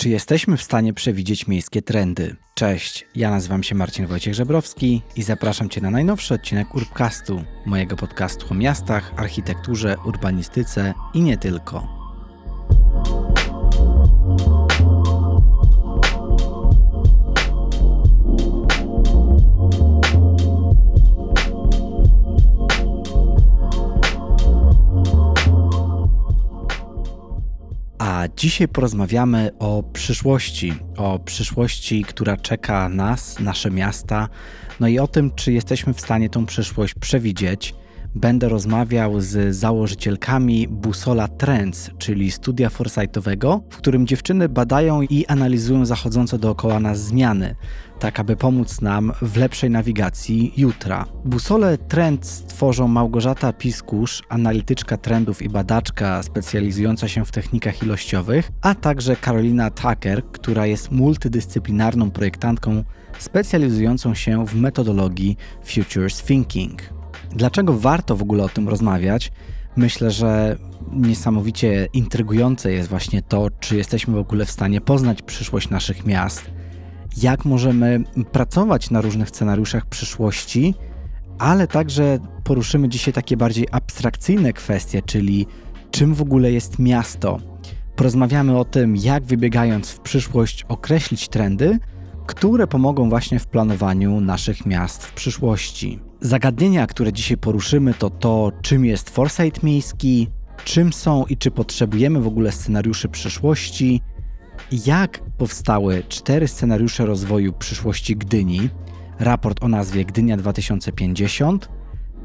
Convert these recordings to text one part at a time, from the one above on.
Czy jesteśmy w stanie przewidzieć miejskie trendy? Cześć, ja nazywam się Marcin Wojciech Żebrowski i zapraszam Cię na najnowszy odcinek Urbcastu, mojego podcastu o miastach, architekturze, urbanistyce i nie tylko. Dzisiaj porozmawiamy o przyszłości, o przyszłości, która czeka nas, nasze miasta, no i o tym, czy jesteśmy w stanie tą przyszłość przewidzieć. Będę rozmawiał z założycielkami Busola Trends, czyli studia foresightowego, w którym dziewczyny badają i analizują zachodzące dookoła nas zmiany tak aby pomóc nam w lepszej nawigacji jutra. Busole Trend tworzą Małgorzata Piskusz, analityczka trendów i badaczka specjalizująca się w technikach ilościowych, a także Karolina Tucker, która jest multidyscyplinarną projektantką specjalizującą się w metodologii Futures Thinking. Dlaczego warto w ogóle o tym rozmawiać? Myślę, że niesamowicie intrygujące jest właśnie to, czy jesteśmy w ogóle w stanie poznać przyszłość naszych miast jak możemy pracować na różnych scenariuszach przyszłości, ale także poruszymy dzisiaj takie bardziej abstrakcyjne kwestie, czyli czym w ogóle jest miasto. Porozmawiamy o tym, jak wybiegając w przyszłość określić trendy, które pomogą właśnie w planowaniu naszych miast w przyszłości. Zagadnienia, które dzisiaj poruszymy, to to, czym jest foresight miejski, czym są i czy potrzebujemy w ogóle scenariuszy przyszłości, jak powstały cztery scenariusze rozwoju przyszłości Gdyni, raport o nazwie Gdynia 2050,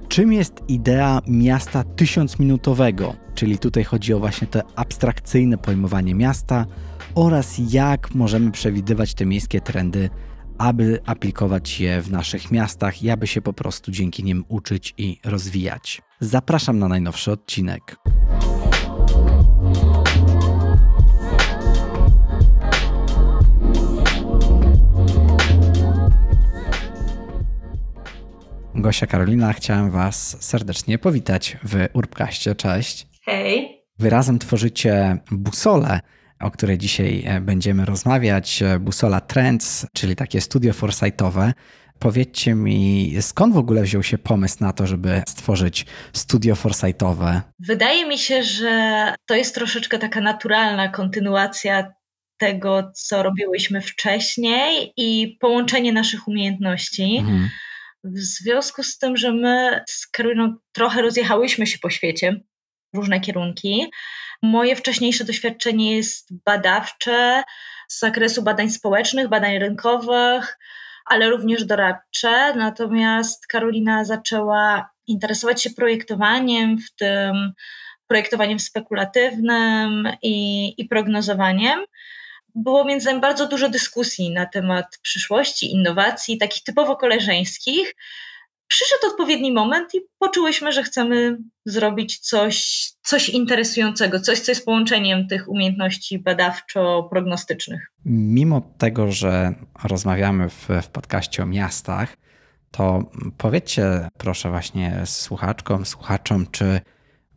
czym jest idea miasta tysiącminutowego, czyli tutaj chodzi o właśnie to abstrakcyjne pojmowanie miasta oraz jak możemy przewidywać te miejskie trendy, aby aplikować je w naszych miastach i aby się po prostu dzięki nim uczyć i rozwijać. Zapraszam na najnowszy odcinek. Gosia Karolina, chciałem Was serdecznie powitać w Urbkaście. Cześć. Hej. Wy razem tworzycie busolę, o której dzisiaj e, będziemy rozmawiać. Busola Trends, czyli takie studio foresightowe. Powiedzcie mi, skąd w ogóle wziął się pomysł na to, żeby stworzyć studio foresightowe? Wydaje mi się, że to jest troszeczkę taka naturalna kontynuacja tego, co robiłyśmy wcześniej i połączenie naszych umiejętności. Mhm. W związku z tym, że my z Karoliną trochę rozjechałyśmy się po świecie, różne kierunki. Moje wcześniejsze doświadczenie jest badawcze z zakresu badań społecznych, badań rynkowych, ale również doradcze. Natomiast Karolina zaczęła interesować się projektowaniem, w tym projektowaniem spekulatywnym i, i prognozowaniem było między nami bardzo dużo dyskusji na temat przyszłości, innowacji, takich typowo koleżeńskich. Przyszedł odpowiedni moment i poczułyśmy, że chcemy zrobić coś, coś interesującego, coś, co jest połączeniem tych umiejętności badawczo-prognostycznych. Mimo tego, że rozmawiamy w, w podcaście o miastach, to powiedzcie proszę właśnie słuchaczkom, słuchaczom, czy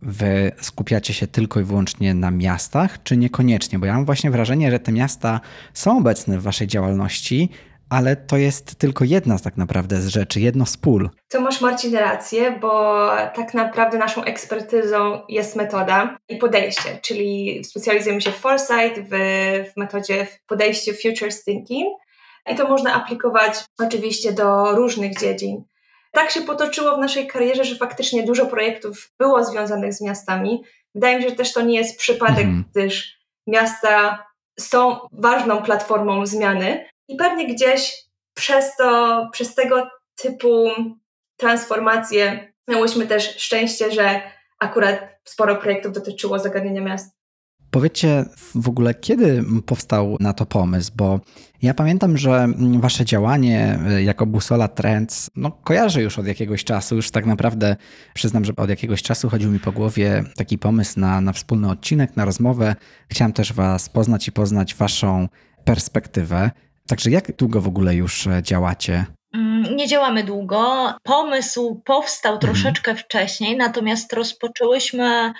wy skupiacie się tylko i wyłącznie na miastach, czy niekoniecznie? Bo ja mam właśnie wrażenie, że te miasta są obecne w waszej działalności, ale to jest tylko jedna z tak naprawdę z rzeczy, jedno z pól. To masz Marcin rację, bo tak naprawdę naszą ekspertyzą jest metoda i podejście, czyli specjalizujemy się w foresight, w, w metodzie, w podejściu futures thinking i to można aplikować oczywiście do różnych dziedzin tak się potoczyło w naszej karierze, że faktycznie dużo projektów było związanych z miastami. Wydaje mi się, że też to nie jest przypadek, mhm. gdyż miasta są ważną platformą zmiany i pewnie gdzieś przez to, przez tego typu transformacje miałyśmy też szczęście, że akurat sporo projektów dotyczyło zagadnienia miast. Powiedzcie w ogóle, kiedy powstał na to pomysł, bo ja pamiętam, że wasze działanie y, jako Busola Trends no, kojarzę już od jakiegoś czasu, już tak naprawdę przyznam, że od jakiegoś czasu chodził mi po głowie taki pomysł na, na wspólny odcinek, na rozmowę. Chciałem też was poznać i poznać waszą perspektywę. Także jak długo w ogóle już e, działacie? Mm, nie działamy długo. Pomysł powstał mhm. troszeczkę wcześniej, natomiast rozpoczęłyśmy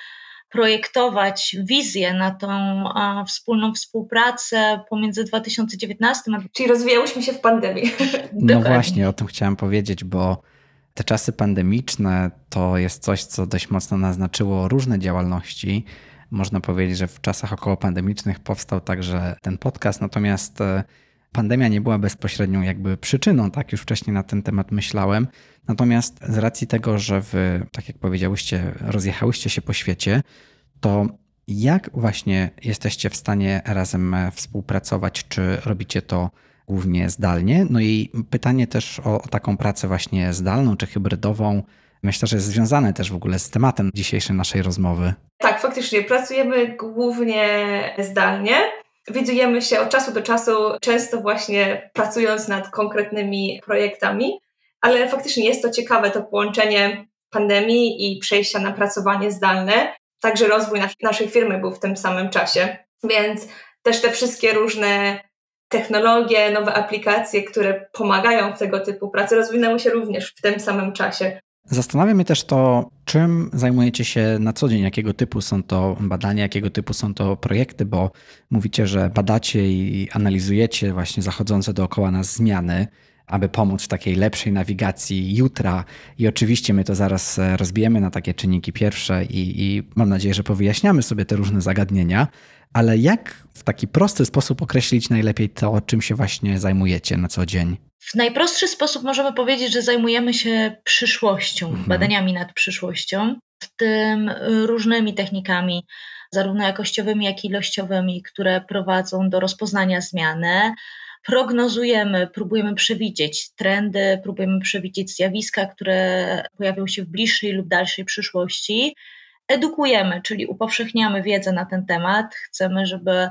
projektować wizję na tą a, wspólną współpracę pomiędzy 2019 a... Czyli rozwijałyśmy się w pandemii. No właśnie, o tym chciałam powiedzieć, bo te czasy pandemiczne to jest coś, co dość mocno naznaczyło różne działalności. Można powiedzieć, że w czasach około pandemicznych powstał także ten podcast, natomiast e, pandemia nie była bezpośrednią jakby przyczyną, tak już wcześniej na ten temat myślałem. Natomiast z racji tego, że wy, tak jak powiedziałyście, rozjechałyście się po świecie, to jak właśnie jesteście w stanie razem e, współpracować? Czy robicie to głównie zdalnie? No i pytanie też o, o taką pracę właśnie zdalną czy hybrydową. Myślę, że jest związane też w ogóle z tematem dzisiejszej naszej rozmowy. Tak, faktycznie pracujemy głównie zdalnie. Widujemy się od czasu do czasu, często właśnie pracując nad konkretnymi projektami, ale faktycznie jest to ciekawe, to połączenie pandemii i przejścia na pracowanie zdalne. Także rozwój nas naszej firmy był w tym samym czasie, więc też te wszystkie różne technologie, nowe aplikacje, które pomagają w tego typu pracy, rozwinęły się również w tym samym czasie. Zastanawia mnie też to, czym zajmujecie się na co dzień, jakiego typu są to badania, jakiego typu są to projekty, bo mówicie, że badacie i analizujecie właśnie zachodzące dookoła nas zmiany, aby pomóc w takiej lepszej nawigacji jutra. I oczywiście my to zaraz e, rozbijemy na takie czynniki pierwsze i, i mam nadzieję, że powyjaśniamy sobie te różne zagadnienia. Ale jak w taki prosty sposób określić najlepiej to, czym się właśnie zajmujecie na co dzień? W najprostszy sposób możemy powiedzieć, że zajmujemy się przyszłością, mhm. badaniami nad przyszłością, w tym różnymi technikami, zarówno jakościowymi, jak i ilościowymi, które prowadzą do rozpoznania zmiany. Prognozujemy, próbujemy przewidzieć trendy, próbujemy przewidzieć zjawiska, które pojawią się w bliższej lub dalszej przyszłości. Edukujemy, czyli upowszechniamy wiedzę na ten temat. Chcemy, żeby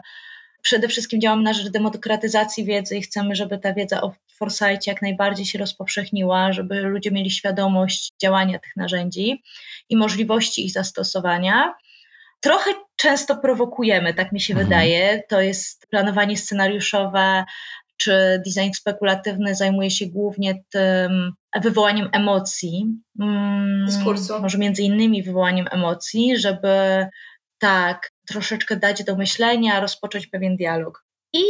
przede wszystkim działamy na rzecz demokratyzacji wiedzy i chcemy, żeby ta wiedza o Foresight jak najbardziej się rozpowszechniła, żeby ludzie mieli świadomość działania tych narzędzi i możliwości ich zastosowania. Trochę często prowokujemy, tak mi się mhm. wydaje. To jest planowanie scenariuszowe, czy design spekulatywny zajmuje się głównie tym wywołaniem emocji. Mm, Dyskursu. Może między innymi wywołaniem emocji, żeby tak troszeczkę dać do myślenia, rozpocząć pewien dialog. I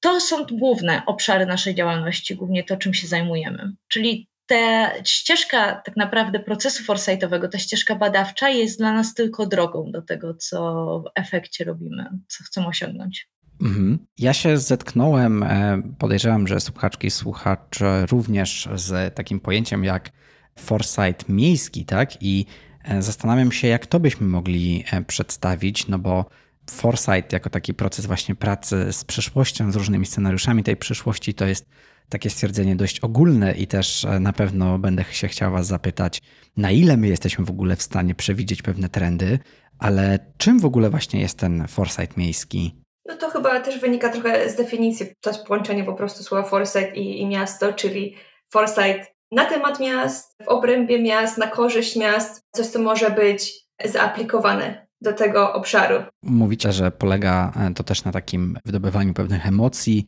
to są główne obszary naszej działalności, głównie to, czym się zajmujemy. Czyli ta ścieżka tak naprawdę procesu foresightowego, ta ścieżka badawcza jest dla nas tylko drogą do tego, co w efekcie robimy, co chcemy osiągnąć. Mhm. Ja się zetknąłem, e, podejrzewam, że słuchaczki i słuchacze również z takim pojęciem jak foresight miejski, tak? I e, zastanawiam się, jak to byśmy mogli e, przedstawić, no bo foresight jako taki proces właśnie pracy z przyszłością, z różnymi scenariuszami tej przyszłości, to jest takie stwierdzenie dość ogólne i też na pewno będę się chciał Was zapytać, na ile my jesteśmy w ogóle w stanie przewidzieć pewne trendy, ale czym w ogóle właśnie jest ten foresight miejski? No to chyba też wynika trochę z definicji, to jest połączenie po prostu słowa foresight i, i miasto, czyli foresight na temat miast, w obrębie miast, na korzyść miast, coś co może być zaaplikowane do tego obszaru. Mówicie, że polega e, to też na takim wydobywaniu pewnych emocji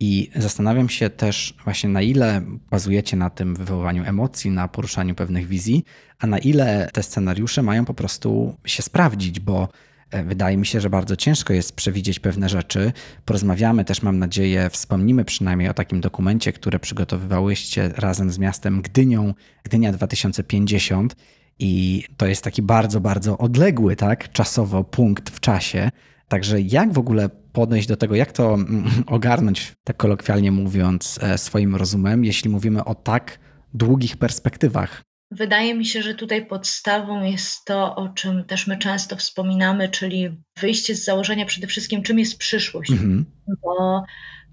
i zastanawiam się też właśnie na ile bazujecie na tym wywoływaniu emocji, na poruszaniu pewnych wizji, a na ile te scenariusze mają po prostu się sprawdzić, bo E, wydaje mi się, że bardzo ciężko jest przewidzieć pewne rzeczy. Porozmawiamy też, mam nadzieję, wspomnimy przynajmniej o takim dokumencie, który przygotowywałyście razem z miastem Gdynią, Gdynia 2050. I to jest taki bardzo, bardzo odległy, tak, czasowo punkt w czasie. Także jak w ogóle podejść do tego, jak to mm, ogarnąć, tak kolokwialnie mówiąc, e, swoim rozumem, jeśli mówimy o tak długich perspektywach? Wydaje mi się, że tutaj podstawą jest to, o czym też my często wspominamy, czyli wyjście z założenia przede wszystkim, czym jest przyszłość. Mhm. Bo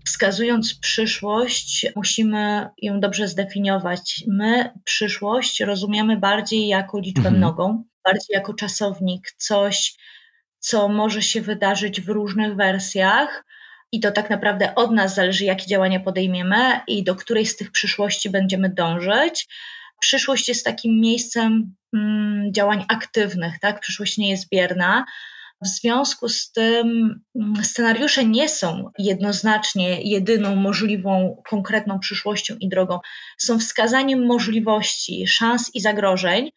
wskazując przyszłość, musimy ją dobrze zdefiniować. My przyszłość rozumiemy bardziej jako liczbę mhm. mnogą, bardziej jako czasownik, coś, co może się wydarzyć w różnych wersjach. I to tak naprawdę od nas zależy, jakie działania podejmiemy i do której z tych przyszłości będziemy dążyć przyszłość jest takim miejscem mm, działań aktywnych, tak? Przyszłość nie jest bierna. W związku z tym mm, scenariusze nie są jednoznacznie jedyną możliwą, konkretną przyszłością i drogą. Są wskazaniem możliwości, szans i zagrożeń,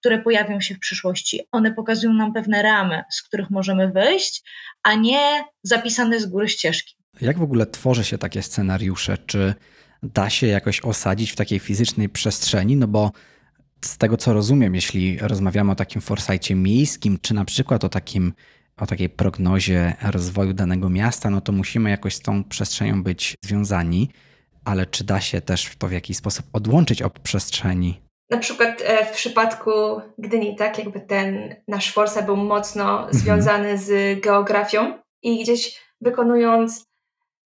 które pojawią się w przyszłości. One pokazują nam pewne ramy, z których możemy wyjść, a nie zapisane z góry ścieżki. Jak w ogóle tworzy się takie scenariusze? Czy da się jakoś osadzić w takiej fizycznej przestrzeni? No bo z tego co rozumiem, jeśli rozmawiamy o takim forsajcie miejskim, czy na przykład o takim o takiej prognozie rozwoju danego miasta, no to musimy jakoś z tą przestrzenią być związani, ale czy da się też to w jakiś sposób odłączyć od przestrzeni? Na przykład e, w przypadku Gdyni, tak, jakby ten nasz forsa był mocno mhm. związany z geografią i gdzieś wykonując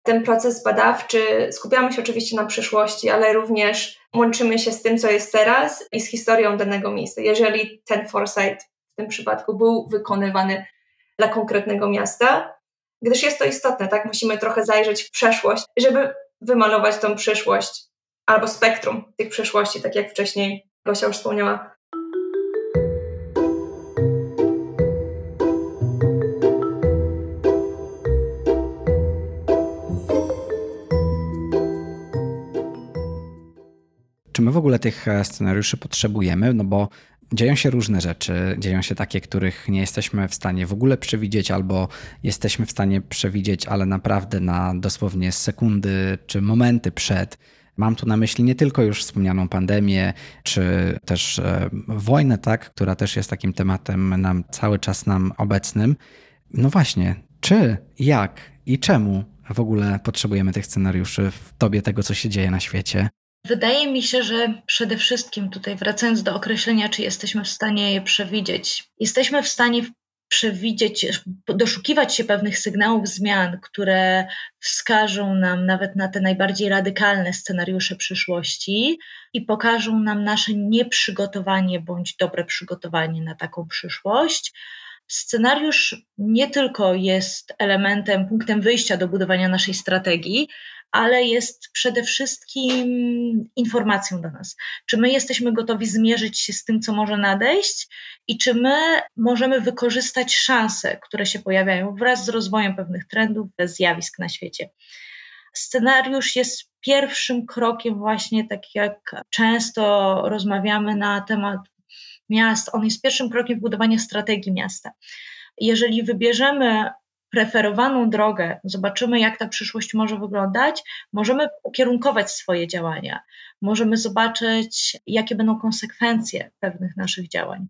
ten proces badawczy skupiamy się oczywiście na przyszłości, ale również łączymy się z tym, co jest teraz i z historią danego miejsca. Jeżeli ten foresight w tym przypadku był wykonywany dla konkretnego miasta, gdyż jest to istotne, tak? Musimy trochę zajrzeć w przeszłość, żeby wymalować tą przyszłość albo spektrum tych przyszłości, tak jak wcześniej Gosia już wspomniała. Czy my w ogóle tych e, scenariuszy potrzebujemy? No bo dzieją się różne rzeczy. Dzieją się takie, których nie jesteśmy w stanie w ogóle przewidzieć, albo jesteśmy w stanie przewidzieć, ale naprawdę na dosłownie sekundy czy momenty przed. Mam tu na myśli nie tylko już wspomnianą pandemię, czy też e, wojnę, tak, która też jest takim tematem nam cały czas nam obecnym. No właśnie, czy, jak i czemu w ogóle potrzebujemy tych scenariuszy w tobie tego, co się dzieje na świecie? Wydaje mi się, że przede wszystkim tutaj wracając do określenia, czy jesteśmy w stanie je przewidzieć, jesteśmy w stanie przewidzieć, doszukiwać się pewnych sygnałów zmian, które wskażą nam nawet na te najbardziej radykalne scenariusze przyszłości i pokażą nam nasze nieprzygotowanie bądź dobre przygotowanie na taką przyszłość. Scenariusz nie tylko jest elementem, punktem wyjścia do budowania naszej strategii, ale jest przede wszystkim informacją dla nas. Czy my jesteśmy gotowi zmierzyć się z tym, co może nadejść i czy my możemy wykorzystać szanse, które się pojawiają wraz z rozwojem pewnych trendów, zjawisk na świecie. Scenariusz jest pierwszym krokiem, właśnie tak jak często rozmawiamy na temat miast, on jest pierwszym krokiem w budowaniu strategii miasta. Jeżeli wybierzemy preferowaną drogę, zobaczymy, jak ta przyszłość może wyglądać, możemy ukierunkować swoje działania, możemy zobaczyć, jakie będą konsekwencje pewnych naszych działań.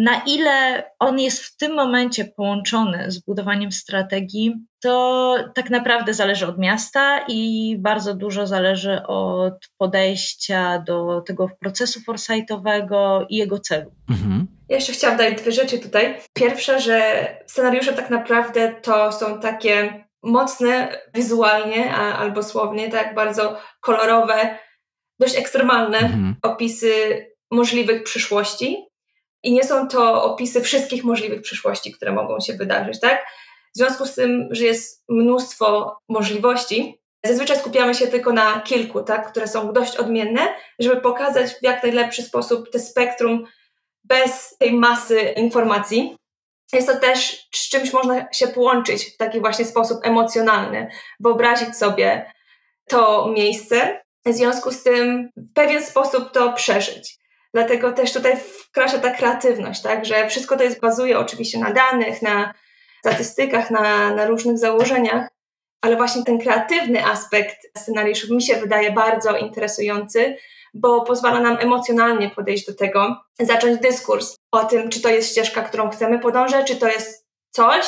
Na ile on jest w tym momencie połączony z budowaniem strategii, to tak naprawdę zależy od miasta i bardzo dużo zależy od podejścia do tego procesu foresightowego i jego celu. Mhm. Ja jeszcze chciałam dodać dwie rzeczy tutaj. Pierwsza, że scenariusze tak naprawdę to są takie mocne wizualnie a, albo słownie, tak bardzo kolorowe, dość ekstremalne mhm. opisy możliwych przyszłości. I nie są to opisy wszystkich możliwych przyszłości, które mogą się wydarzyć, tak? W związku z tym, że jest mnóstwo możliwości, zazwyczaj skupiamy się tylko na kilku, tak, które są dość odmienne, żeby pokazać w jak najlepszy sposób te spektrum bez tej masy informacji. Jest to też z czymś można się połączyć w taki właśnie sposób emocjonalny, wyobrazić sobie to miejsce, w związku z tym w pewien sposób to przeżyć. Dlatego też tutaj wkracza ta kreatywność, tak, że wszystko to jest bazuje oczywiście na danych, na statystykach, na, na różnych założeniach, ale właśnie ten kreatywny aspekt scenariuszów mi się wydaje bardzo interesujący, bo pozwala nam emocjonalnie podejść do tego, zacząć dyskurs o tym, czy to jest ścieżka, którą chcemy podążać, czy to jest coś,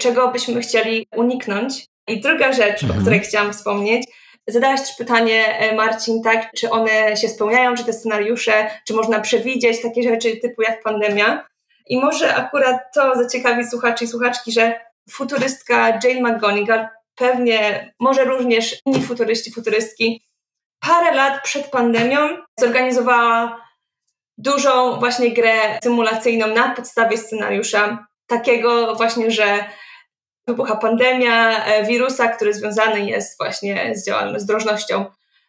czego byśmy chcieli uniknąć. I druga rzecz, mhm. o której chciałam wspomnieć, Zadałaś też pytanie, e, Marcin, tak, czy one się spełniają, czy te scenariusze, czy można przewidzieć takie rzeczy typu jak pandemia. I może akurat to zaciekawi słuchaczy i słuchaczki, że futurystka Jane McGonigal, pewnie może również inni futuryści, futurystki, parę lat przed pandemią zorganizowała dużą właśnie grę symulacyjną na podstawie scenariusza, takiego właśnie, że wybucha pandemia e, wirusa, który związany jest właśnie z działalnością, z drożnością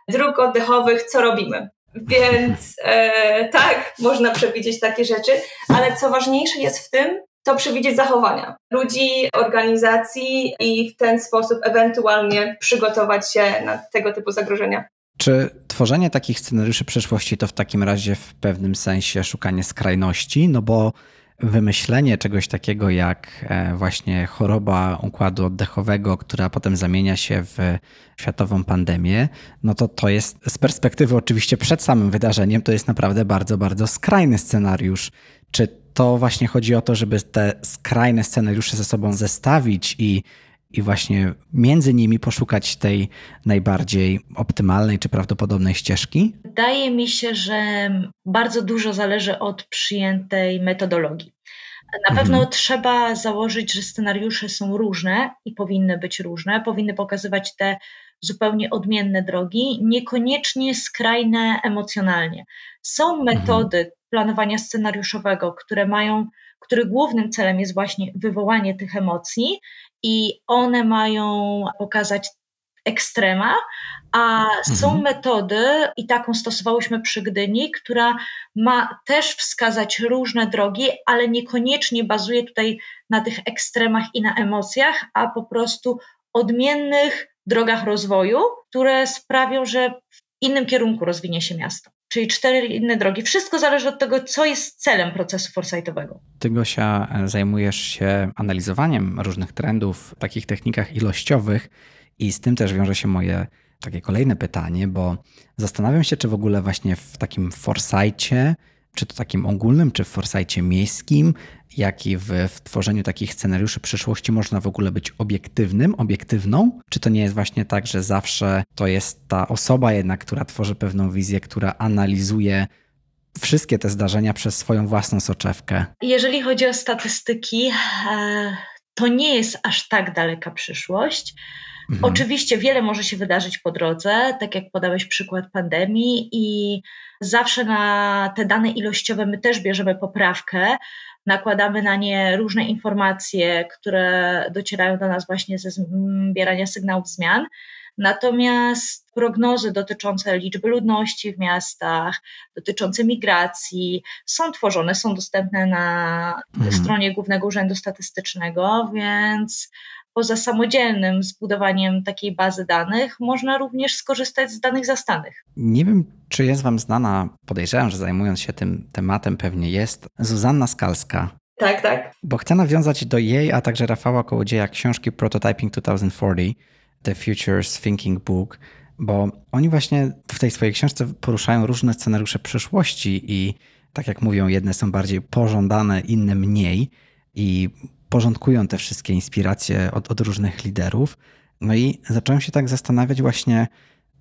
dróg oddechowych, co robimy? Więc e, tak, można przewidzieć takie rzeczy, ale co ważniejsze jest w tym, to przewidzieć zachowania ludzi, organizacji i w ten sposób ewentualnie przygotować się na tego typu zagrożenia. Czy tworzenie takich scenariuszy przyszłości to w takim razie w pewnym sensie szukanie skrajności? No bo wymyślenie czegoś takiego jak e, właśnie choroba układu oddechowego, która potem zamienia się w światową pandemię, no to to jest z perspektywy oczywiście przed samym wydarzeniem, to jest naprawdę bardzo, bardzo skrajny scenariusz. Czy to właśnie chodzi o to, żeby te skrajne scenariusze ze sobą zestawić i i właśnie między nimi poszukać tej najbardziej optymalnej czy prawdopodobnej ścieżki? Wydaje mi się, że bardzo dużo zależy od przyjętej metodologii. Na mhm. pewno trzeba założyć, że scenariusze są różne i powinny być różne, powinny pokazywać te zupełnie odmienne drogi, niekoniecznie skrajne emocjonalnie. Są mhm. metody mhm. planowania scenariuszowego, które mają, których głównym celem jest właśnie wywołanie tych emocji i one mają pokazać ekstrema, a mhm. są metody, i taką stosowałyśmy przy Gdyni, która ma też wskazać różne drogi, ale niekoniecznie bazuje tutaj na tych ekstremach i na emocjach, a po prostu odmiennych drogach rozwoju, które sprawią, że w innym kierunku rozwinie się miasto czyli cztery inne drogi. Wszystko zależy od tego, co jest celem procesu foresightowego. Ty, Gosia, zajmujesz się analizowaniem różnych trendów w takich technikach ilościowych i z tym też wiąże się moje takie kolejne pytanie, bo zastanawiam się, czy w ogóle właśnie w takim foresightie czy to takim ogólnym, czy w forsajcie miejskim, jak i w, w, tworzeniu takich scenariuszy przyszłości można w ogóle być obiektywnym, obiektywną? Czy to nie jest właśnie tak, że zawsze to jest ta osoba jednak, która tworzy pewną wizję, która analizuje wszystkie te zdarzenia przez swoją własną soczewkę? Jeżeli chodzi o statystyki, e, to nie jest aż tak daleka przyszłość. Mhm. Oczywiście wiele może się wydarzyć po drodze, tak jak podałeś przykład pandemii, i zawsze na te dane ilościowe my też bierzemy poprawkę, nakładamy na nie różne informacje, które docierają do nas właśnie ze zbierania sygnałów zmian. Natomiast prognozy dotyczące liczby ludności w miastach, dotyczące migracji są tworzone, są dostępne na mhm. stronie Głównego Urzędu Statystycznego, więc poza samodzielnym zbudowaniem takiej bazy danych, można również skorzystać z danych zastanych. Nie wiem, czy jest Wam znana, podejrzewam, że zajmując się tym tematem pewnie jest, Zuzanna Skalska. Tak, tak. Bo chcę nawiązać do jej, a także Rafała Kołodzieja książki Prototyping 2040, The Futures Thinking Book, bo oni właśnie w tej swojej książce poruszają różne scenariusze przyszłości i tak jak mówią, jedne są bardziej pożądane, inne mniej. I porządkują te wszystkie inspiracje od, od różnych liderów. No i zacząłem się tak zastanawiać właśnie,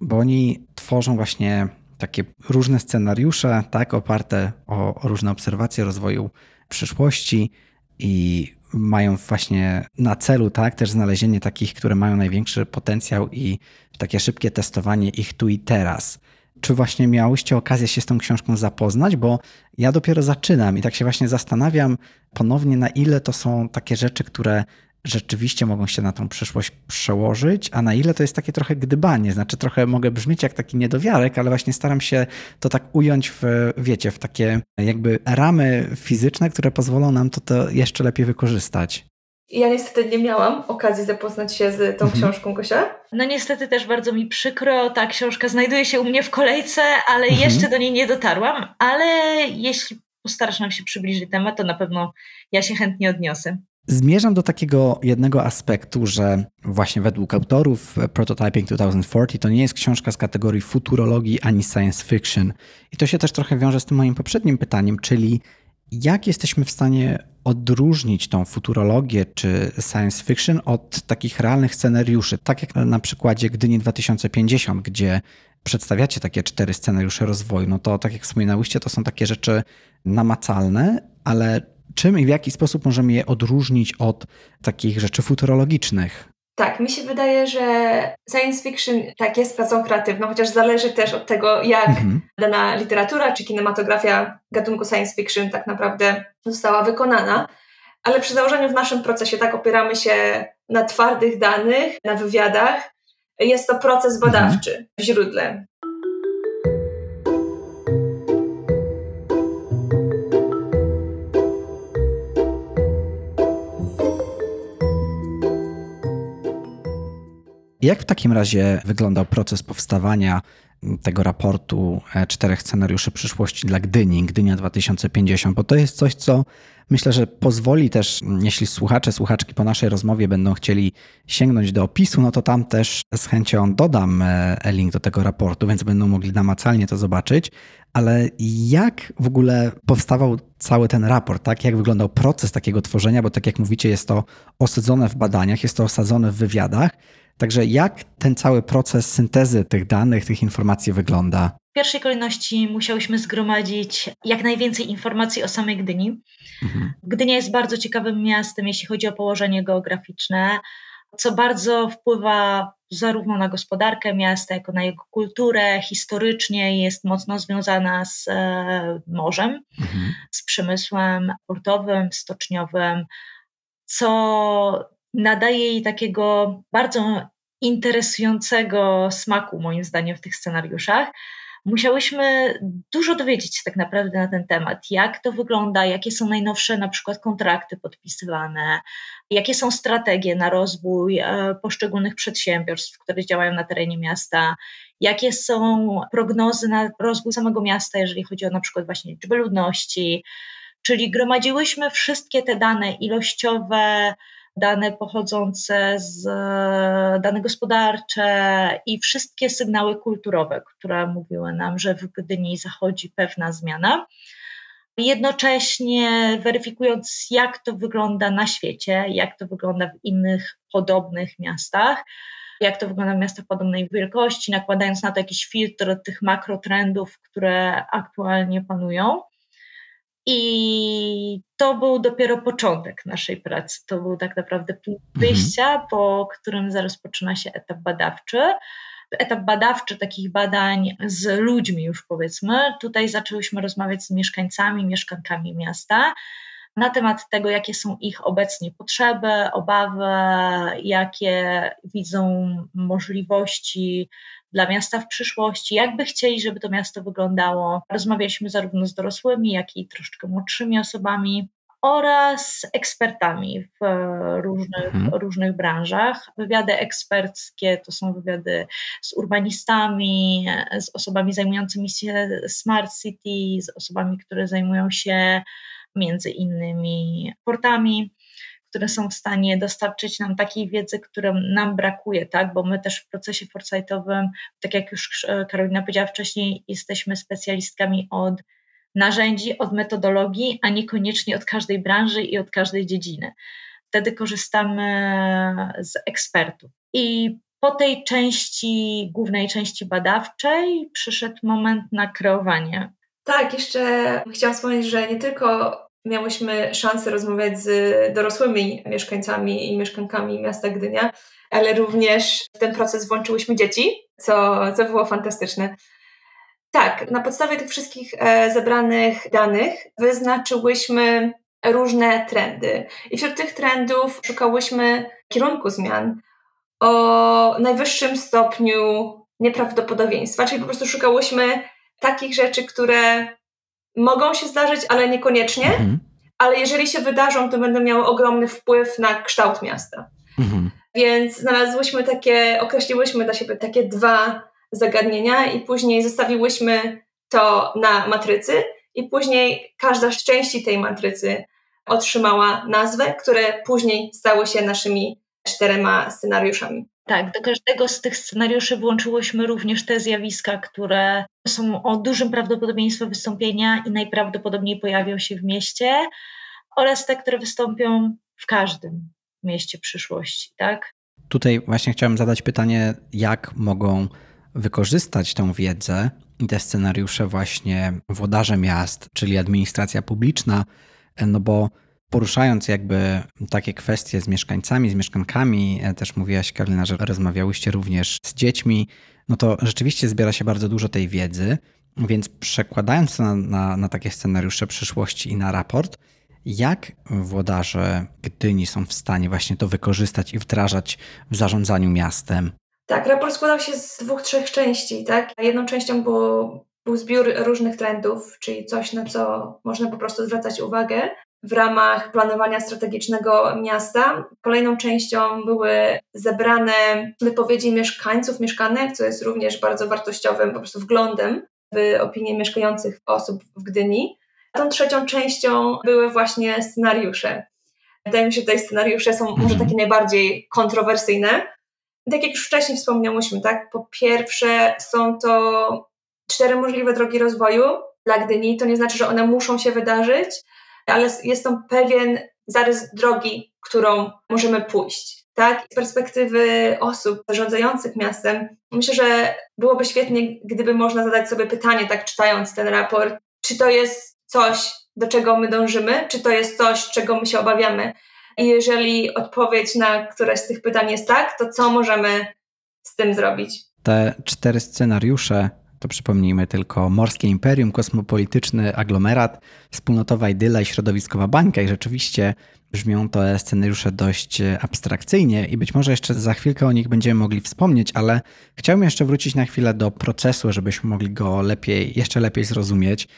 bo oni tworzą właśnie takie różne scenariusze, tak, oparte o, o różne obserwacje rozwoju przyszłości i mają właśnie na celu tak, też znalezienie takich, które mają największy potencjał i takie szybkie testowanie ich tu i teraz. Czy właśnie miałyście okazję się z tą książką zapoznać? Bo ja dopiero zaczynam i tak się właśnie zastanawiam ponownie, na ile to są takie rzeczy, które rzeczywiście mogą się na tą przyszłość przełożyć, a na ile to jest takie trochę gdybanie. Znaczy, trochę mogę brzmieć jak taki niedowiarek, ale właśnie staram się to tak ująć w, wiecie, w takie jakby ramy fizyczne, które pozwolą nam to, to jeszcze lepiej wykorzystać. Ja niestety nie miałam okazji zapoznać się z tą mhm. książką, Kosia. No niestety też bardzo mi przykro, ta książka znajduje się u mnie w kolejce, ale mhm. jeszcze do niej nie dotarłam, ale jeśli postarasz nam się przybliżyć temat, to na pewno ja się chętnie odniosę. Zmierzam do takiego jednego aspektu, że właśnie według autorów Prototyping 2040 to nie jest książka z kategorii futurologii ani science fiction. I to się też trochę wiąże z tym moim poprzednim pytaniem, czyli jak jesteśmy w stanie odróżnić tą futurologię czy science fiction od takich realnych scenariuszy, tak jak na przykładzie Gdyni 2050, gdzie przedstawiacie takie cztery scenariusze rozwoju, no to tak jak wspominałyście, to są takie rzeczy namacalne, ale czym i w jaki sposób możemy je odróżnić od takich rzeczy futurologicznych? Tak, mi się wydaje, że science fiction tak jest pracą kreatywną, chociaż zależy też od tego, jak mhm. dana literatura czy kinematografia gatunku science fiction tak naprawdę została wykonana. Ale przy założeniu w naszym procesie tak opieramy się na twardych danych, na wywiadach. Jest to proces badawczy mhm. w źródle. Jak w takim razie wyglądał proces powstawania tego raportu czterech scenariuszy przyszłości dla Gdyni, Gdynia 2050, bo to jest coś, co myślę, że pozwoli też, jeśli słuchacze, słuchaczki po naszej rozmowie będą chcieli sięgnąć do opisu, no to tam też z chęcią dodam e, link do tego raportu, więc będą mogli namacalnie to zobaczyć. Ale jak w ogóle powstawał cały ten raport, tak? Jak wyglądał proces takiego tworzenia, bo tak jak mówicie, jest to osadzone w badaniach, jest to osadzone w wywiadach. Także jak ten cały proces syntezy tych danych, tych informacji wygląda? W pierwszej kolejności musiałyśmy zgromadzić jak najwięcej informacji o samej Gdyni. Mhm. Gdynia jest bardzo ciekawym miastem, jeśli chodzi o położenie geograficzne, co bardzo wpływa zarówno na gospodarkę miasta, jak i na jego kulturę. Historycznie jest mocno związana z e, morzem, mhm. z przemysłem portowym, stoczniowym, co nadaje jej takiego bardzo interesującego smaku, moim zdaniem, w tych scenariuszach. Musiałyśmy dużo dowiedzieć się tak naprawdę na ten temat, jak to wygląda, jakie są najnowsze na przykład kontrakty podpisywane, jakie są strategie na rozwój e, poszczególnych przedsiębiorstw, które działają na terenie miasta, jakie są prognozy na rozwój samego miasta, jeżeli chodzi o na przykład właśnie liczbę ludności, czyli gromadziłyśmy wszystkie te dane ilościowe, dane pochodzące z dane gospodarcze i wszystkie sygnały kulturowe, które mówiły nam, że w Gdyni zachodzi pewna zmiana. Jednocześnie weryfikując, jak to wygląda na świecie, jak to wygląda w innych podobnych miastach, jak to wygląda w miastach podobnej wielkości, nakładając na to jakiś filtr tych makrotrendów, które aktualnie panują. I to był dopiero początek naszej pracy. To był tak naprawdę punkt mhm. wyjścia, mhm. po którym zaraz poczyna się etap badawczy. Etap badawczy takich badań z ludźmi, już powiedzmy. Tutaj zaczęłyśmy rozmawiać z mieszkańcami, mieszkankami miasta na temat tego, jakie są ich obecnie potrzeby, obawy, jakie widzą możliwości dla miasta w przyszłości, jakby chcieli, żeby to miasto wyglądało. Rozmawialiśmy zarówno z dorosłymi, jak i troszeczkę młodszymi osobami oraz ekspertami w różnych, mhm. różnych branżach. Wywiady eksperckie to są wywiady z urbanistami, z osobami zajmującymi się smart city, z osobami, które zajmują się między innymi portami które są w stanie dostarczyć nam takiej wiedzy, którą nam brakuje, tak? Bo my też w procesie foresightowym, tak jak już e, Karolina powiedziała wcześniej, jesteśmy specjalistkami od narzędzi, od metodologii, a niekoniecznie od każdej branży i od każdej dziedziny. Wtedy korzystamy z ekspertów. I po tej części, głównej części badawczej, przyszedł moment na kreowanie. Tak, jeszcze chciałam wspomnieć, że nie tylko miałyśmy szansę rozmawiać z dorosłymi mieszkańcami i mieszkankami miasta Gdynia, ale również w ten proces włączyłyśmy dzieci, co, co było fantastyczne. Tak, na podstawie tych wszystkich e, zebranych danych wyznaczyłyśmy różne trendy. I wśród tych trendów szukałyśmy kierunku zmian o najwyższym stopniu nieprawdopodobieństwa, czyli po prostu szukałyśmy takich rzeczy, które mogą się zdarzyć, ale niekoniecznie. Mhm. Ale jeżeli się wydarzą, to będą miały ogromny wpływ na kształt miasta. Mhm. Więc znalazłyśmy takie, określiłyśmy dla siebie takie dwa zagadnienia i później zostawiłyśmy to na matrycy i później każda z części tej matrycy otrzymała nazwę, które później stały się naszymi czterema scenariuszami. Tak, do każdego z tych scenariuszy włączyłyśmy również te zjawiska, które są o dużym prawdopodobieństwie wystąpienia i najprawdopodobniej pojawią się w mieście, oraz te, które wystąpią w każdym mieście przyszłości, tak? Tutaj właśnie chciałem zadać pytanie, jak mogą wykorzystać tę wiedzę i te scenariusze właśnie włodarze miast, czyli administracja publiczna, no bo poruszając jakby takie kwestie z mieszkańcami, z mieszkankami, e, też mówiłaś Karolina, że rozmawiałyście również z dziećmi, no to rzeczywiście zbiera się bardzo dużo tej wiedzy, więc przekładając to na, na, na takie scenariusze przyszłości i na raport, jak włodarze Gdyni są w stanie właśnie to wykorzystać i wdrażać w zarządzaniu miastem? Tak, raport składał się z dwóch, trzech części, tak? Jedną częścią było, był zbiór różnych trendów, czyli coś, na co można po prostu zwracać uwagę. W ramach planowania strategicznego miasta. Kolejną częścią były zebrane wypowiedzi mieszkańców, mieszkanek, co jest również bardzo wartościowym po prostu wglądem w opinię mieszkających osób w Gdyni. A tą trzecią częścią były właśnie scenariusze. Wydaje mi się, że te scenariusze są może takie najbardziej kontrowersyjne. Tak jak już wcześniej wspomniałyśmy, tak, po pierwsze są to cztery możliwe drogi rozwoju dla Gdyni. To nie znaczy, że one muszą się wydarzyć, ale jest to pewien zarys drogi, którą możemy pójść. Tak? Z perspektywy osób zarządzających miastem, myślę, że byłoby świetnie, gdyby można zadać sobie pytanie, tak czytając ten raport, czy to jest coś, do czego my dążymy, czy to jest coś, czego my się obawiamy. I jeżeli odpowiedź na któreś z tych pytań jest tak, to co możemy z tym zrobić? Te cztery scenariusze to przypomnijmy tylko Morskie Imperium, kosmopolityczny aglomerat, wspólnotowa idyla i środowiskowa bańka. I rzeczywiście brzmią te scenariusze dość abstrakcyjnie. I być może jeszcze za chwilkę o nich będziemy mogli wspomnieć, ale chciałbym jeszcze wrócić na chwilę do procesu, żebyśmy mogli go lepiej, jeszcze lepiej zrozumieć,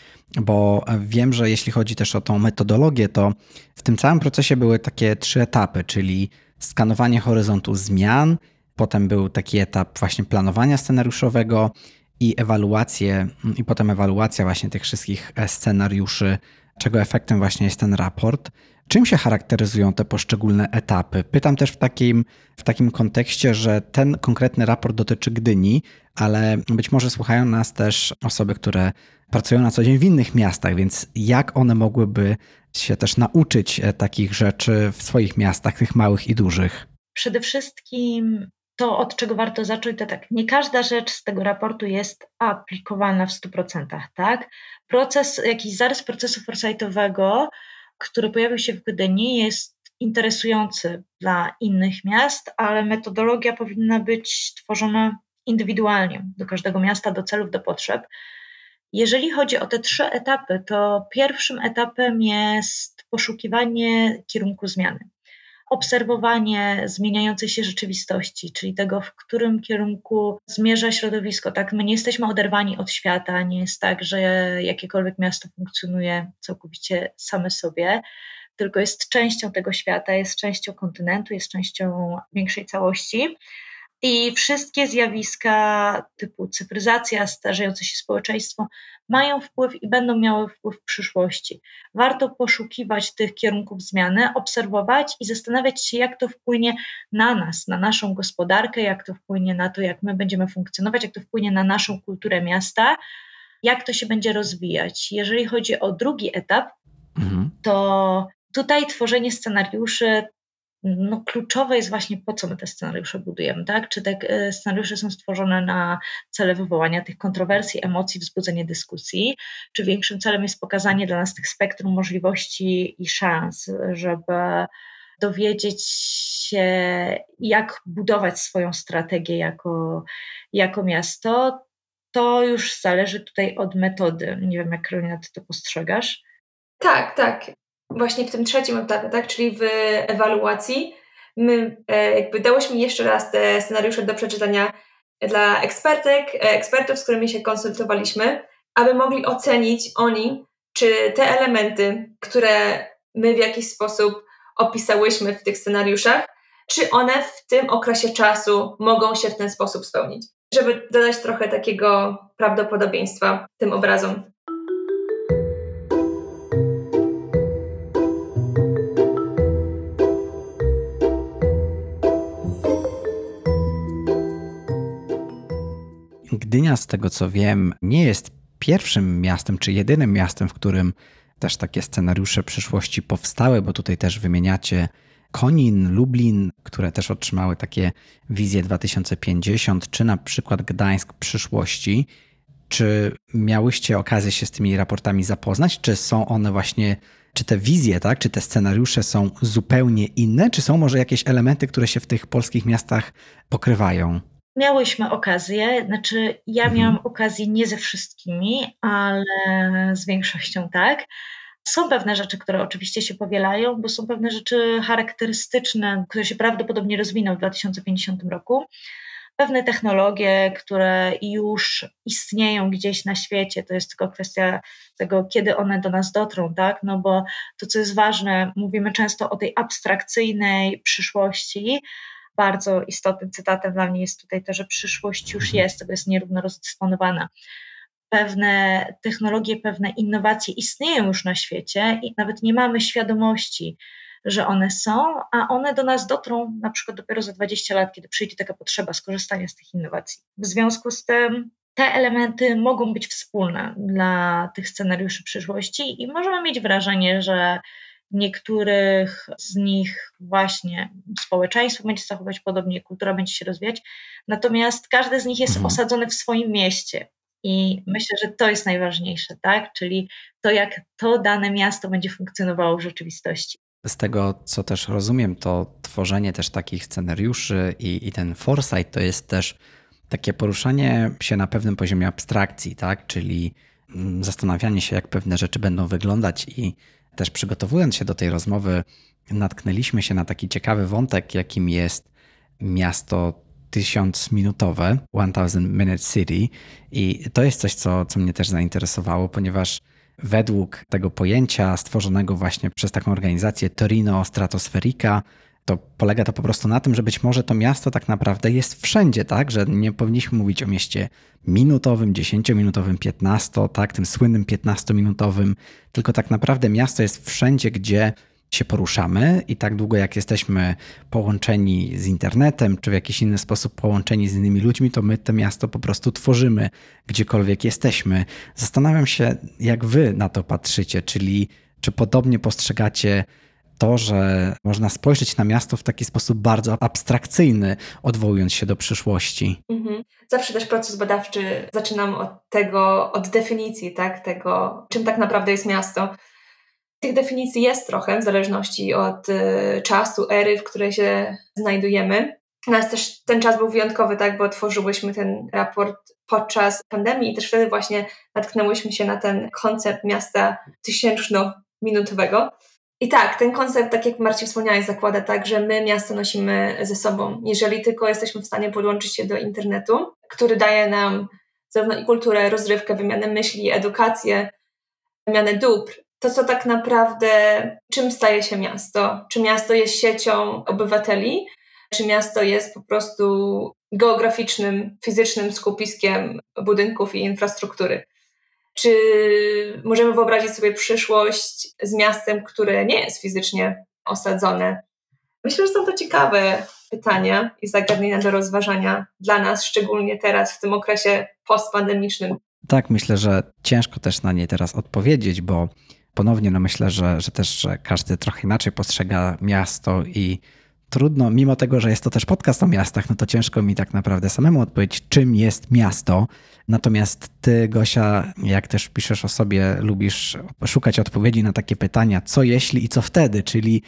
bo wiem, że jeśli chodzi też o tą metodologię, to w tym całym procesie były takie trzy etapy, czyli skanowanie horyzontu zmian, potem był taki etap właśnie planowania scenariuszowego i ewaluację, i potem ewaluacja właśnie tych wszystkich e, scenariuszy, czego efektem właśnie jest ten raport. Czym się charakteryzują te poszczególne etapy? Pytam też w takim, w takim kontekście, że ten konkretny raport dotyczy Gdyni, ale być może słuchają nas też osoby, które pracują na co dzień w innych miastach, więc jak one mogłyby się też nauczyć e, takich rzeczy w swoich miastach, tych małych i dużych? Przede wszystkim to, od czego warto zacząć, to tak, nie każda rzecz z tego raportu jest aplikowana w 100%, tak? Proces, jakiś zarys procesu foresightowego, który pojawił się w Gdyni, jest interesujący dla innych miast, ale metodologia powinna być tworzona indywidualnie do każdego miasta, do celów, do potrzeb. Jeżeli chodzi o te trzy etapy, to pierwszym etapem jest poszukiwanie kierunku zmiany obserwowanie zmieniającej się rzeczywistości, czyli tego, w którym kierunku zmierza środowisko. Tak, my nie jesteśmy oderwani od świata, nie jest tak, że jakiekolwiek miasto funkcjonuje całkowicie same sobie, tylko jest częścią tego świata, jest częścią kontynentu, jest częścią większej całości. I wszystkie zjawiska typu cyfryzacja, starzejące się społeczeństwo mają wpływ i będą miały wpływ w przyszłości. Warto poszukiwać tych kierunków zmiany, obserwować i zastanawiać się, jak to wpłynie na nas, na naszą gospodarkę, jak to wpłynie na to, jak my będziemy funkcjonować, jak to wpłynie na naszą kulturę miasta, jak to się będzie rozwijać. Jeżeli chodzi o drugi etap, mhm. to tutaj tworzenie scenariuszy no, kluczowe jest właśnie po co my te scenariusze budujemy, tak? Czy te e, scenariusze są stworzone na cele wywołania tych kontrowersji, emocji, wzbudzenie dyskusji, czy większym celem jest pokazanie dla nas tych spektrum możliwości i szans, żeby dowiedzieć się, jak budować swoją strategię jako, jako miasto, to już zależy tutaj od metody. Nie wiem, jak Karolina, ty to postrzegasz? Tak, tak właśnie w tym trzecim etapie, tak, czyli w ewaluacji, my e, jakby dałyśmy jeszcze raz te scenariusze do przeczytania dla ekspertek, e, ekspertów, z którymi się konsultowaliśmy, aby mogli ocenić oni, czy te elementy, które my w jakiś sposób opisałyśmy w tych scenariuszach, czy one w tym okresie czasu mogą się w ten sposób spełnić. Żeby dodać trochę takiego prawdopodobieństwa tym obrazom. Gdynia, z tego co wiem, nie jest pierwszym miastem, czy jedynym miastem, w którym też takie scenariusze przyszłości powstały, bo tutaj też wymieniacie Konin, Lublin, które też otrzymały takie wizje 2050, czy na przykład Gdańsk przyszłości. Czy miałyście okazję się z tymi raportami zapoznać? Czy są one właśnie, czy te wizje, tak, czy te scenariusze są zupełnie inne, czy są może jakieś elementy, które się w tych polskich miastach pokrywają? Miałyśmy okazję, znaczy ja mhm. miałam okazję nie ze wszystkimi, ale z większością tak. Są pewne rzeczy, które oczywiście się powielają, bo są pewne rzeczy charakterystyczne, które się prawdopodobnie rozwiną w 2050 roku. pewne technologie, które już istnieją gdzieś na świecie. To jest tylko kwestia tego, kiedy one do nas dotrą, tak? No bo to, co jest ważne, mówimy często o tej abstrakcyjnej przyszłości. Bardzo istotnym cytatem dla mnie jest tutaj to, że przyszłość już mhm. jest, tego jest nierówno rozdysponowana pewne technologie, pewne innowacje istnieją już na świecie i nawet nie mamy świadomości, że one są, a one do nas dotrą na przykład dopiero za 20 lat, kiedy przyjdzie taka potrzeba skorzystania z tych innowacji. W związku z tym te elementy mogą być wspólne dla tych scenariuszy przyszłości i możemy mieć wrażenie, że niektórych z nich właśnie społeczeństwo będzie zachować podobnie, kultura będzie się rozwijać, natomiast każdy z nich jest mhm. osadzony w swoim mieście. I myślę, że to jest najważniejsze, tak? Czyli to, jak to dane miasto będzie funkcjonowało w rzeczywistości. Z tego, co też rozumiem, to tworzenie też takich scenariuszy i, i ten foresight to jest też takie poruszanie się na pewnym poziomie abstrakcji, tak? Czyli mm, zastanawianie się, jak pewne rzeczy będą wyglądać i też przygotowując się do tej rozmowy, natknęliśmy się na taki ciekawy wątek, jakim jest miasto tysiącminutowe, 1000 Minute City. I to jest coś, co, co mnie też zainteresowało, ponieważ według tego pojęcia stworzonego właśnie przez taką organizację Torino Stratospherica, to polega to po prostu na tym, że być może to miasto tak naprawdę jest wszędzie, tak? Że nie powinniśmy mówić o mieście minutowym, 10-minutowym, 15, tak? Tym słynnym 15-minutowym, tylko tak naprawdę miasto jest wszędzie, gdzie się poruszamy i tak długo jak jesteśmy połączeni z internetem, czy w jakiś inny sposób połączeni z innymi ludźmi, to my to miasto po prostu tworzymy, gdziekolwiek jesteśmy. Zastanawiam się, jak wy na to patrzycie, czyli czy podobnie postrzegacie to, że można spojrzeć na miasto w taki sposób bardzo abstrakcyjny, odwołując się do przyszłości. Mhm. Zawsze też proces badawczy zaczynam od tego, od definicji, tak, tego, czym tak naprawdę jest miasto. Tych definicji jest trochę w zależności od y, czasu, ery, w której się znajdujemy. Nas też ten czas był wyjątkowy, tak, bo tworzyłyśmy ten raport podczas pandemii i też wtedy właśnie natknęłyśmy się na ten koncept miasta tysięczno-minutowego. I tak, ten koncept, tak jak Marcin wspomniałeś, zakłada tak, że my miasto nosimy ze sobą. Jeżeli tylko jesteśmy w stanie podłączyć się do internetu, który daje nam zarówno i kulturę, rozrywkę, wymianę myśli, edukację, wymianę dóbr, to, co tak naprawdę, czym staje się miasto? Czy miasto jest siecią obywateli, czy miasto jest po prostu geograficznym, fizycznym skupiskiem budynków i infrastruktury? Czy możemy wyobrazić sobie przyszłość z miastem, które nie jest fizycznie osadzone? Myślę, że są to ciekawe pytania i zagadnienia do rozważania dla nas, szczególnie teraz w tym okresie postpandemicznym. Tak, myślę, że ciężko też na nie teraz odpowiedzieć, bo ponownie no myślę, że, że też że każdy trochę inaczej postrzega miasto i trudno, mimo tego, że jest to też podcast o miastach, no to ciężko mi tak naprawdę samemu odpowiedzieć, czym jest miasto. Natomiast ty, Gosia, jak też piszesz o sobie, lubisz szukać odpowiedzi na takie pytania, co jeśli i co wtedy, czyli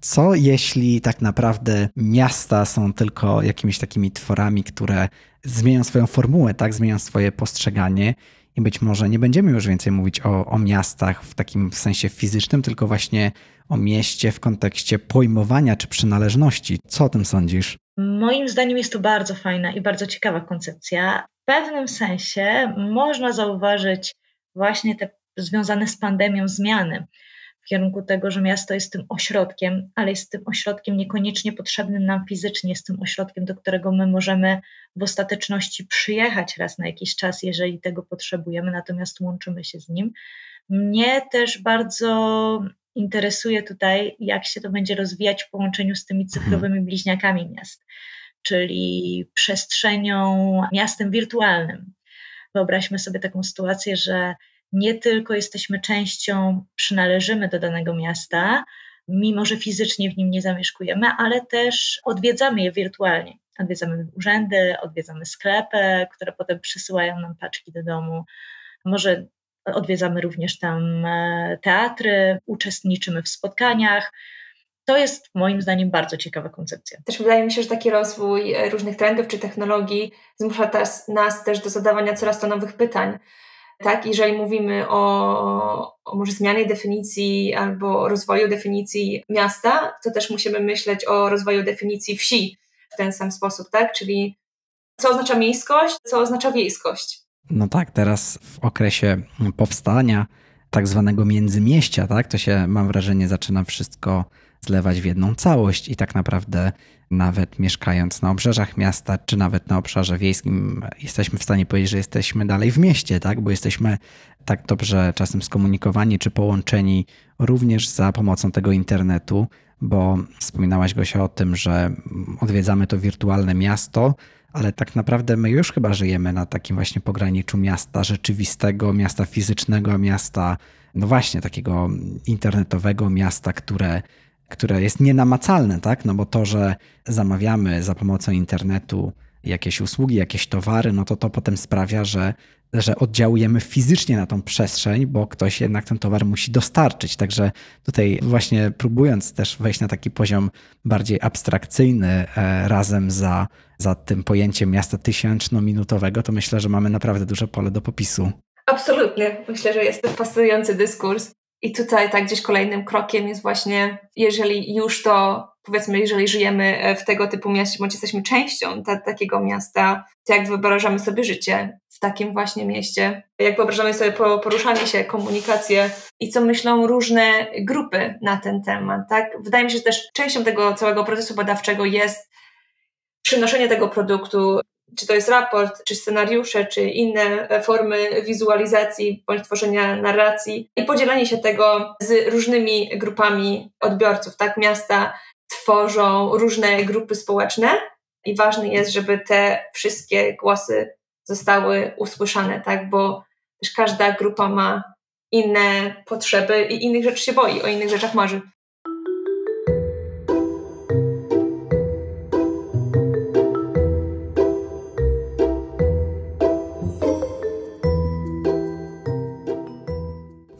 co jeśli tak naprawdę miasta są tylko jakimiś takimi tworami, które zmieniają swoją formułę, tak, zmieniają swoje postrzeganie i być może nie będziemy już więcej mówić o, o miastach w takim sensie fizycznym, tylko właśnie o mieście w kontekście pojmowania czy przynależności. Co o tym sądzisz? Moim zdaniem jest to bardzo fajna i bardzo ciekawa koncepcja. W pewnym sensie można zauważyć właśnie te związane z pandemią zmiany w kierunku tego, że miasto jest tym ośrodkiem, ale jest tym ośrodkiem niekoniecznie potrzebnym nam fizycznie, jest tym ośrodkiem, do którego my możemy w ostateczności przyjechać raz na jakiś czas, jeżeli tego potrzebujemy, natomiast łączymy się z nim. Mnie też bardzo interesuje tutaj, jak się to będzie rozwijać w połączeniu z tymi cyfrowymi bliźniakami miast, czyli przestrzenią, miastem wirtualnym. Wyobraźmy sobie taką sytuację, że nie tylko jesteśmy częścią, przynależymy do danego miasta, mimo że fizycznie w nim nie zamieszkujemy, ale też odwiedzamy je wirtualnie. Odwiedzamy urzędy, odwiedzamy sklepy, które potem przysyłają nam paczki do domu. Może odwiedzamy również tam e, teatry, uczestniczymy w spotkaniach. To jest moim zdaniem bardzo ciekawa koncepcja. Też wydaje mi się, że taki rozwój e, różnych trendów czy technologii zmusza nas też do zadawania coraz to nowych pytań tak? Jeżeli mówimy o, o może zmianie definicji albo rozwoju definicji miasta, to też musimy myśleć o rozwoju definicji wsi w ten sam sposób, tak? Czyli co oznacza miejskość, co oznacza wiejskość. No tak, teraz w okresie powstania tak zwanego międzymieścia, tak, to się mam wrażenie zaczyna wszystko zlewać w jedną całość i tak naprawdę nawet mieszkając na obrzeżach miasta, czy nawet na obszarze wiejskim, jesteśmy w stanie powiedzieć, że jesteśmy dalej w mieście, tak? bo jesteśmy tak dobrze czasem skomunikowani czy połączeni również za pomocą tego internetu, bo wspominałaś Gosia o tym, że odwiedzamy to wirtualne miasto, ale tak naprawdę my już chyba żyjemy na takim właśnie pograniczu miasta rzeczywistego, miasta fizycznego, miasta, no właśnie, takiego internetowego miasta, które które jest nienamacalne, tak? No bo to, że zamawiamy za pomocą internetu jakieś usługi, jakieś towary, no to to potem sprawia, że, że oddziałujemy fizycznie na tą przestrzeń, bo ktoś jednak ten towar musi dostarczyć. Także tutaj właśnie próbując też wejść na taki poziom bardziej abstrakcyjny e, razem za, za tym pojęciem miasta tysięczno-minutowego, to myślę, że mamy naprawdę duże pole do popisu. Absolutnie. Myślę, że jest to fascynujący dyskurs. I tutaj tak gdzieś kolejnym krokiem jest właśnie, jeżeli już to, powiedzmy, jeżeli żyjemy e, w tego typu mieście, bądź jesteśmy częścią ta, takiego miasta, to jak wyobrażamy sobie życie w takim właśnie mieście, jak wyobrażamy sobie poruszanie się, komunikację i co myślą różne grupy na ten temat, tak? Wydaje mi się, że też częścią tego całego procesu badawczego jest przynoszenie tego produktu czy to jest raport, czy scenariusze, czy inne e, formy wizualizacji bądź tworzenia narracji i podzielenie się tego z różnymi grupami odbiorców. Tak, miasta tworzą różne grupy społeczne i ważne jest, żeby te wszystkie głosy zostały usłyszane, tak, bo też każda grupa ma inne potrzeby i innych rzeczy się boi, o innych rzeczach marzy.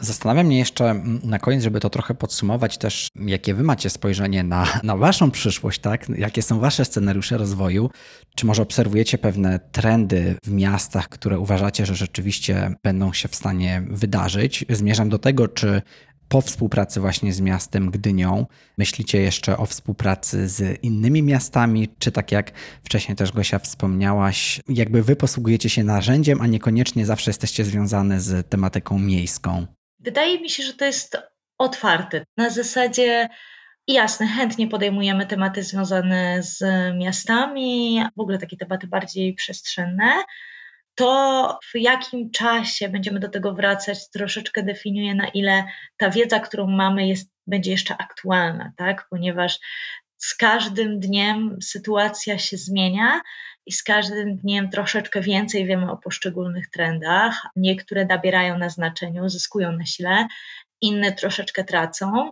Zastanawia mnie jeszcze mm, na koniec, żeby to trochę podsumować też, jakie wy macie spojrzenie na, na waszą przyszłość, tak? Jakie są wasze scenariusze rozwoju? Czy może obserwujecie pewne trendy w miastach, które uważacie, że rzeczywiście będą się w stanie wydarzyć? Zmierzam do tego, czy po współpracy właśnie z miastem Gdynią myślicie jeszcze o współpracy z innymi miastami, czy tak jak wcześniej też Gosia wspomniałaś, jakby wy posługujecie się narzędziem, a niekoniecznie zawsze jesteście związane z tematyką miejską? Wydaje mi się, że to jest otwarte. Na zasadzie jasne, chętnie podejmujemy tematy związane z miastami, w ogóle takie tematy bardziej przestrzenne. To, w jakim czasie będziemy do tego wracać, troszeczkę definiuje, na ile ta wiedza, którą mamy, jest, będzie jeszcze aktualna, tak? ponieważ z każdym dniem sytuacja się zmienia i z każdym dniem troszeczkę więcej wiemy o poszczególnych trendach. Niektóre nabierają na znaczeniu, zyskują na sile, inne troszeczkę tracą,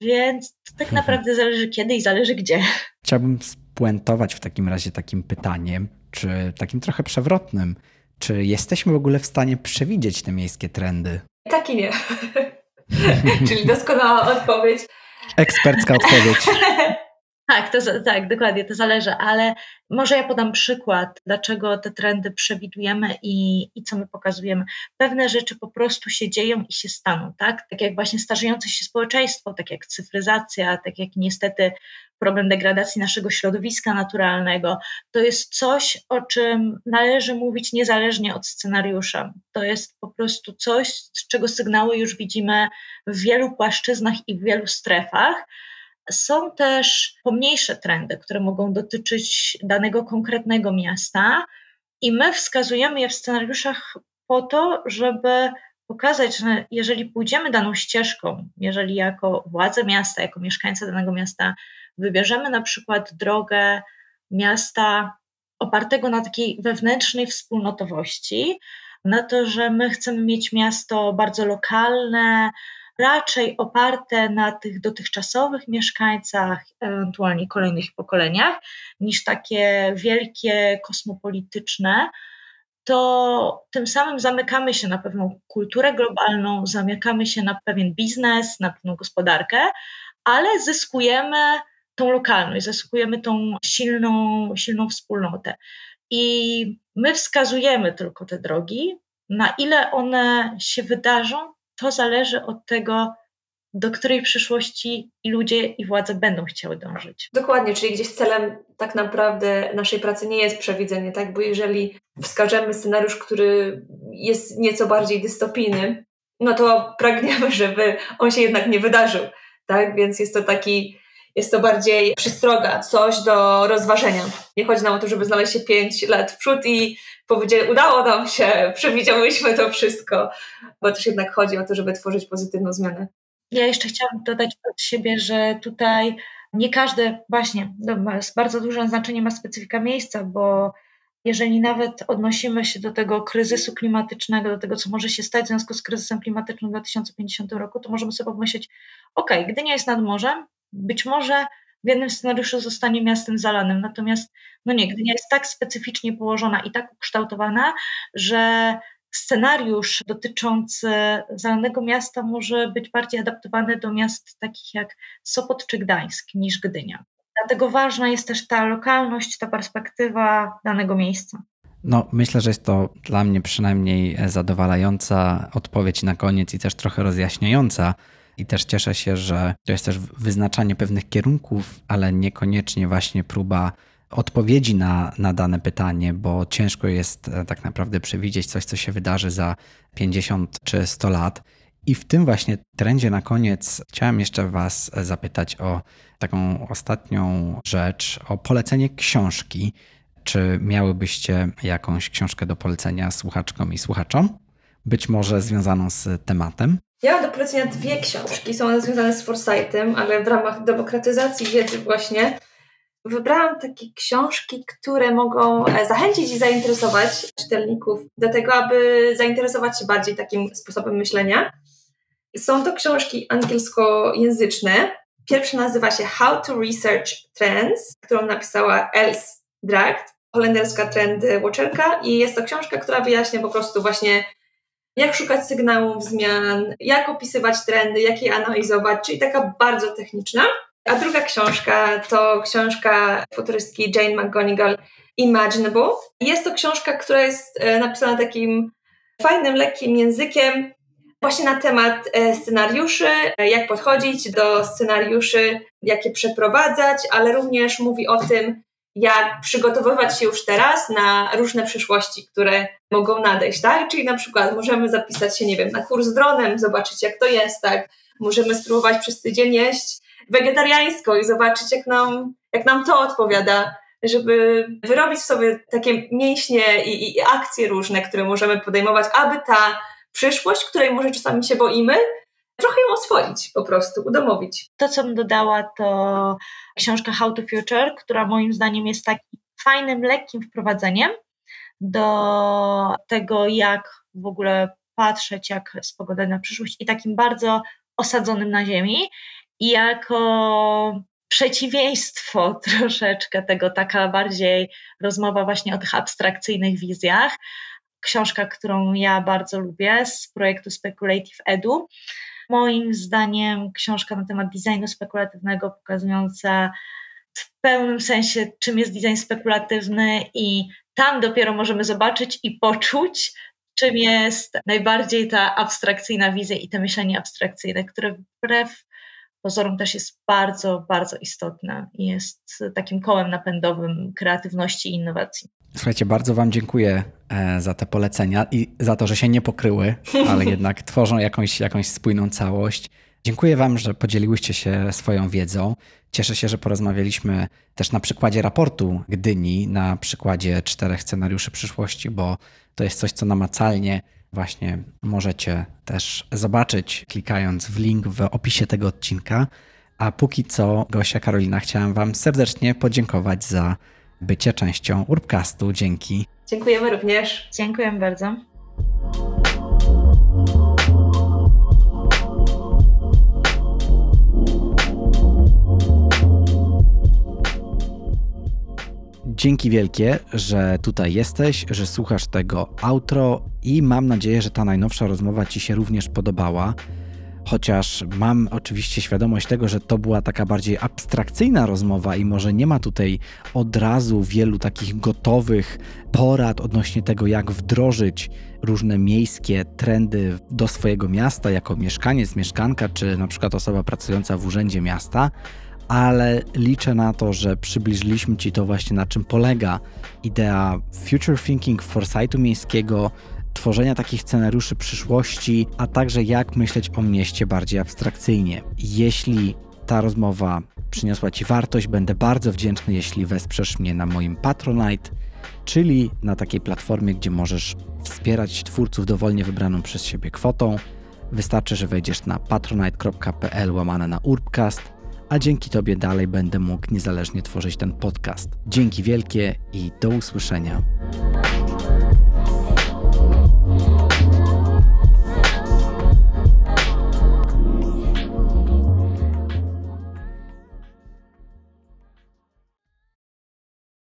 więc to tak mhm. naprawdę zależy kiedy i zależy gdzie. Chciałbym spuentować w takim razie takim pytaniem, czy takim trochę przewrotnym. Czy jesteśmy w ogóle w stanie przewidzieć te miejskie trendy? Tak i nie. Czyli doskonała odpowiedź. Ekspercka odpowiedź. Tak, to, tak, dokładnie, to zależy, ale może ja podam przykład, dlaczego te trendy przewidujemy i, i co my pokazujemy. Pewne rzeczy po prostu się dzieją i się staną, tak? Tak jak właśnie starzejące się społeczeństwo, tak jak cyfryzacja, tak jak niestety problem degradacji naszego środowiska naturalnego. To jest coś, o czym należy mówić niezależnie od scenariusza. To jest po prostu coś, z czego sygnały już widzimy w wielu płaszczyznach i w wielu strefach są też pomniejsze trendy, które mogą dotyczyć danego konkretnego miasta, i my wskazujemy je w scenariuszach po to, żeby pokazać, że jeżeli pójdziemy daną ścieżką, jeżeli jako władze miasta, jako mieszkańcy danego miasta wybierzemy na przykład drogę miasta opartego na takiej wewnętrznej wspólnotowości, na to, że my chcemy mieć miasto bardzo lokalne, raczej oparte na tych dotychczasowych mieszkańcach, ewentualnie kolejnych pokoleniach, niż takie wielkie kosmopolityczne, to tym samym zamykamy się na pewną kulturę globalną, zamykamy się na pewien biznes, na pewną gospodarkę, ale zyskujemy tą lokalność, zyskujemy tą silną, silną wspólnotę. I my wskazujemy tylko te drogi, na ile one się wydarzą, to zależy od tego, do której przyszłości i ludzie, i władze będą chciały dążyć. Dokładnie, czyli gdzieś celem tak naprawdę naszej pracy nie jest przewidzenie, tak? Bo jeżeli wskażemy scenariusz, który jest nieco bardziej dystopijny, no to pragniemy, żeby on się jednak nie wydarzył, tak? Więc jest to taki, jest to bardziej przystroga, coś do rozważenia. Nie chodzi nam o to, żeby znaleźć się pięć lat w przód i powiedzieć, udało nam się, przewidziałyśmy to wszystko, bo też jednak chodzi o to, żeby tworzyć pozytywną zmianę. Ja jeszcze chciałam dodać od siebie, że tutaj nie każde, właśnie, no, bardzo duże znaczenie ma specyfika miejsca, bo jeżeli nawet odnosimy się do tego kryzysu klimatycznego, do tego, co może się stać w związku z kryzysem klimatycznym w 2050 roku, to możemy sobie pomyśleć, ok, Gdynia jest nad morzem, być może w jednym scenariuszu zostanie miastem zalanym, natomiast no nie, Gdynia jest tak specyficznie położona i tak ukształtowana, że scenariusz dotyczący zalanego miasta może być bardziej adaptowany do miast takich jak Sopot czy Gdańsk niż Gdynia. Dlatego ważna jest też ta lokalność, ta perspektywa danego miejsca. No, myślę, że jest to dla mnie przynajmniej zadowalająca odpowiedź na koniec i też trochę rozjaśniająca. I też cieszę się, że to jest też wyznaczanie pewnych kierunków, ale niekoniecznie właśnie próba odpowiedzi na, na dane pytanie, bo ciężko jest e, tak naprawdę przewidzieć coś, co się wydarzy za 50 czy 100 lat. I w tym właśnie trendzie na koniec chciałem jeszcze Was zapytać o taką ostatnią rzecz, o polecenie książki. Czy miałybyście jakąś książkę do polecenia słuchaczkom i słuchaczom? Być może związaną z tematem? Ja mam do polecenia dwie książki. Są one związane z Foresightem, ale w ramach demokratyzacji wiedzy właśnie wybrałam takie książki, które mogą e, zachęcić i zainteresować czytelników do tego, aby zainteresować się bardziej takim sposobem myślenia. Są to książki angielskojęzyczne. Pierwsza nazywa się How to Research Trends, którą napisała Els Dragt, holenderska trend watcherka i jest to książka, która wyjaśnia po prostu właśnie jak szukać sygnałów zmian, jak opisywać trendy, jak je analizować, czyli taka bardzo techniczna. A druga książka to książka futurystki Jane McGonigal Imaginable. Jest to książka, która jest e, napisana takim fajnym, lekkim językiem, właśnie na temat e, scenariuszy, e, jak podchodzić do scenariuszy, jak je przeprowadzać, ale również mówi o tym, jak przygotowywać się już teraz na różne przyszłości, które mogą nadejść, tak? Czyli na przykład możemy zapisać się, nie wiem, na kurs dronem, zobaczyć jak to jest, tak? Możemy spróbować przez tydzień jeść wegetariańsko i zobaczyć, jak nam, jak nam to odpowiada, żeby wyrobić sobie takie mięśnie i, i akcje różne, które możemy podejmować, aby ta przyszłość, której może czasami się boimy, trochę ją oswoić po prostu, udomowić. To, co bym dodała, to książka How to Future, która moim zdaniem jest takim fajnym, lekkim wprowadzeniem do tego, jak w ogóle patrzeć, jak spoglądać na przyszłość i takim bardzo osadzonym na ziemi i jako przeciwieństwo troszeczkę tego, taka bardziej rozmowa właśnie o tych abstrakcyjnych wizjach. Książka, którą ja bardzo lubię z projektu Speculative Edu. Moim zdaniem książka na temat designu spekulatywnego pokazująca w pełnym sensie, czym jest design spekulatywny i tam dopiero możemy zobaczyć i poczuć, czym jest najbardziej ta abstrakcyjna wizja i to myślenie abstrakcyjne, które wbrew pozorom też jest bardzo, bardzo istotne i jest takim kołem napędowym kreatywności i innowacji. Słuchajcie, bardzo Wam dziękuję e, za te polecenia i za to, że się nie pokryły, ale jednak tworzą jakąś, jakąś spójną całość. Dziękuję Wam, że podzieliłyście się swoją wiedzą. Cieszę się, że porozmawialiśmy też na przykładzie raportu Gdyni, na przykładzie czterech scenariuszy przyszłości, bo to jest coś, co namacalnie właśnie możecie też zobaczyć, klikając w link w opisie tego odcinka. A póki co, Gosia Karolina, chciałam Wam serdecznie podziękować za bycie częścią Urbcastu. Dzięki. Dziękujemy również. Dziękuję bardzo. Dzięki wielkie, że tutaj jesteś, że słuchasz tego outro i mam nadzieję, że ta najnowsza rozmowa Ci się również podobała. Chociaż mam oczywiście świadomość tego, że to była taka bardziej abstrakcyjna rozmowa i może nie ma tutaj od razu wielu takich gotowych porad odnośnie tego, jak wdrożyć różne miejskie trendy do swojego miasta jako mieszkaniec, mieszkanka, czy na przykład osoba pracująca w urzędzie miasta, ale liczę na to, że przybliżyliśmy Ci to właśnie na czym polega idea future thinking, foresightu miejskiego, tworzenia takich scenariuszy przyszłości, a także jak myśleć o mieście bardziej abstrakcyjnie. Jeśli ta rozmowa przyniosła Ci wartość, będę bardzo wdzięczny, jeśli wesprzesz mnie na moim Patronite, czyli na takiej platformie, gdzie możesz wspierać twórców dowolnie wybraną przez siebie kwotą. Wystarczy, że wejdziesz na patronite.pl łamane na urbcast, a dzięki Tobie dalej będę mógł niezależnie tworzyć ten podcast. Dzięki wielkie i do usłyszenia.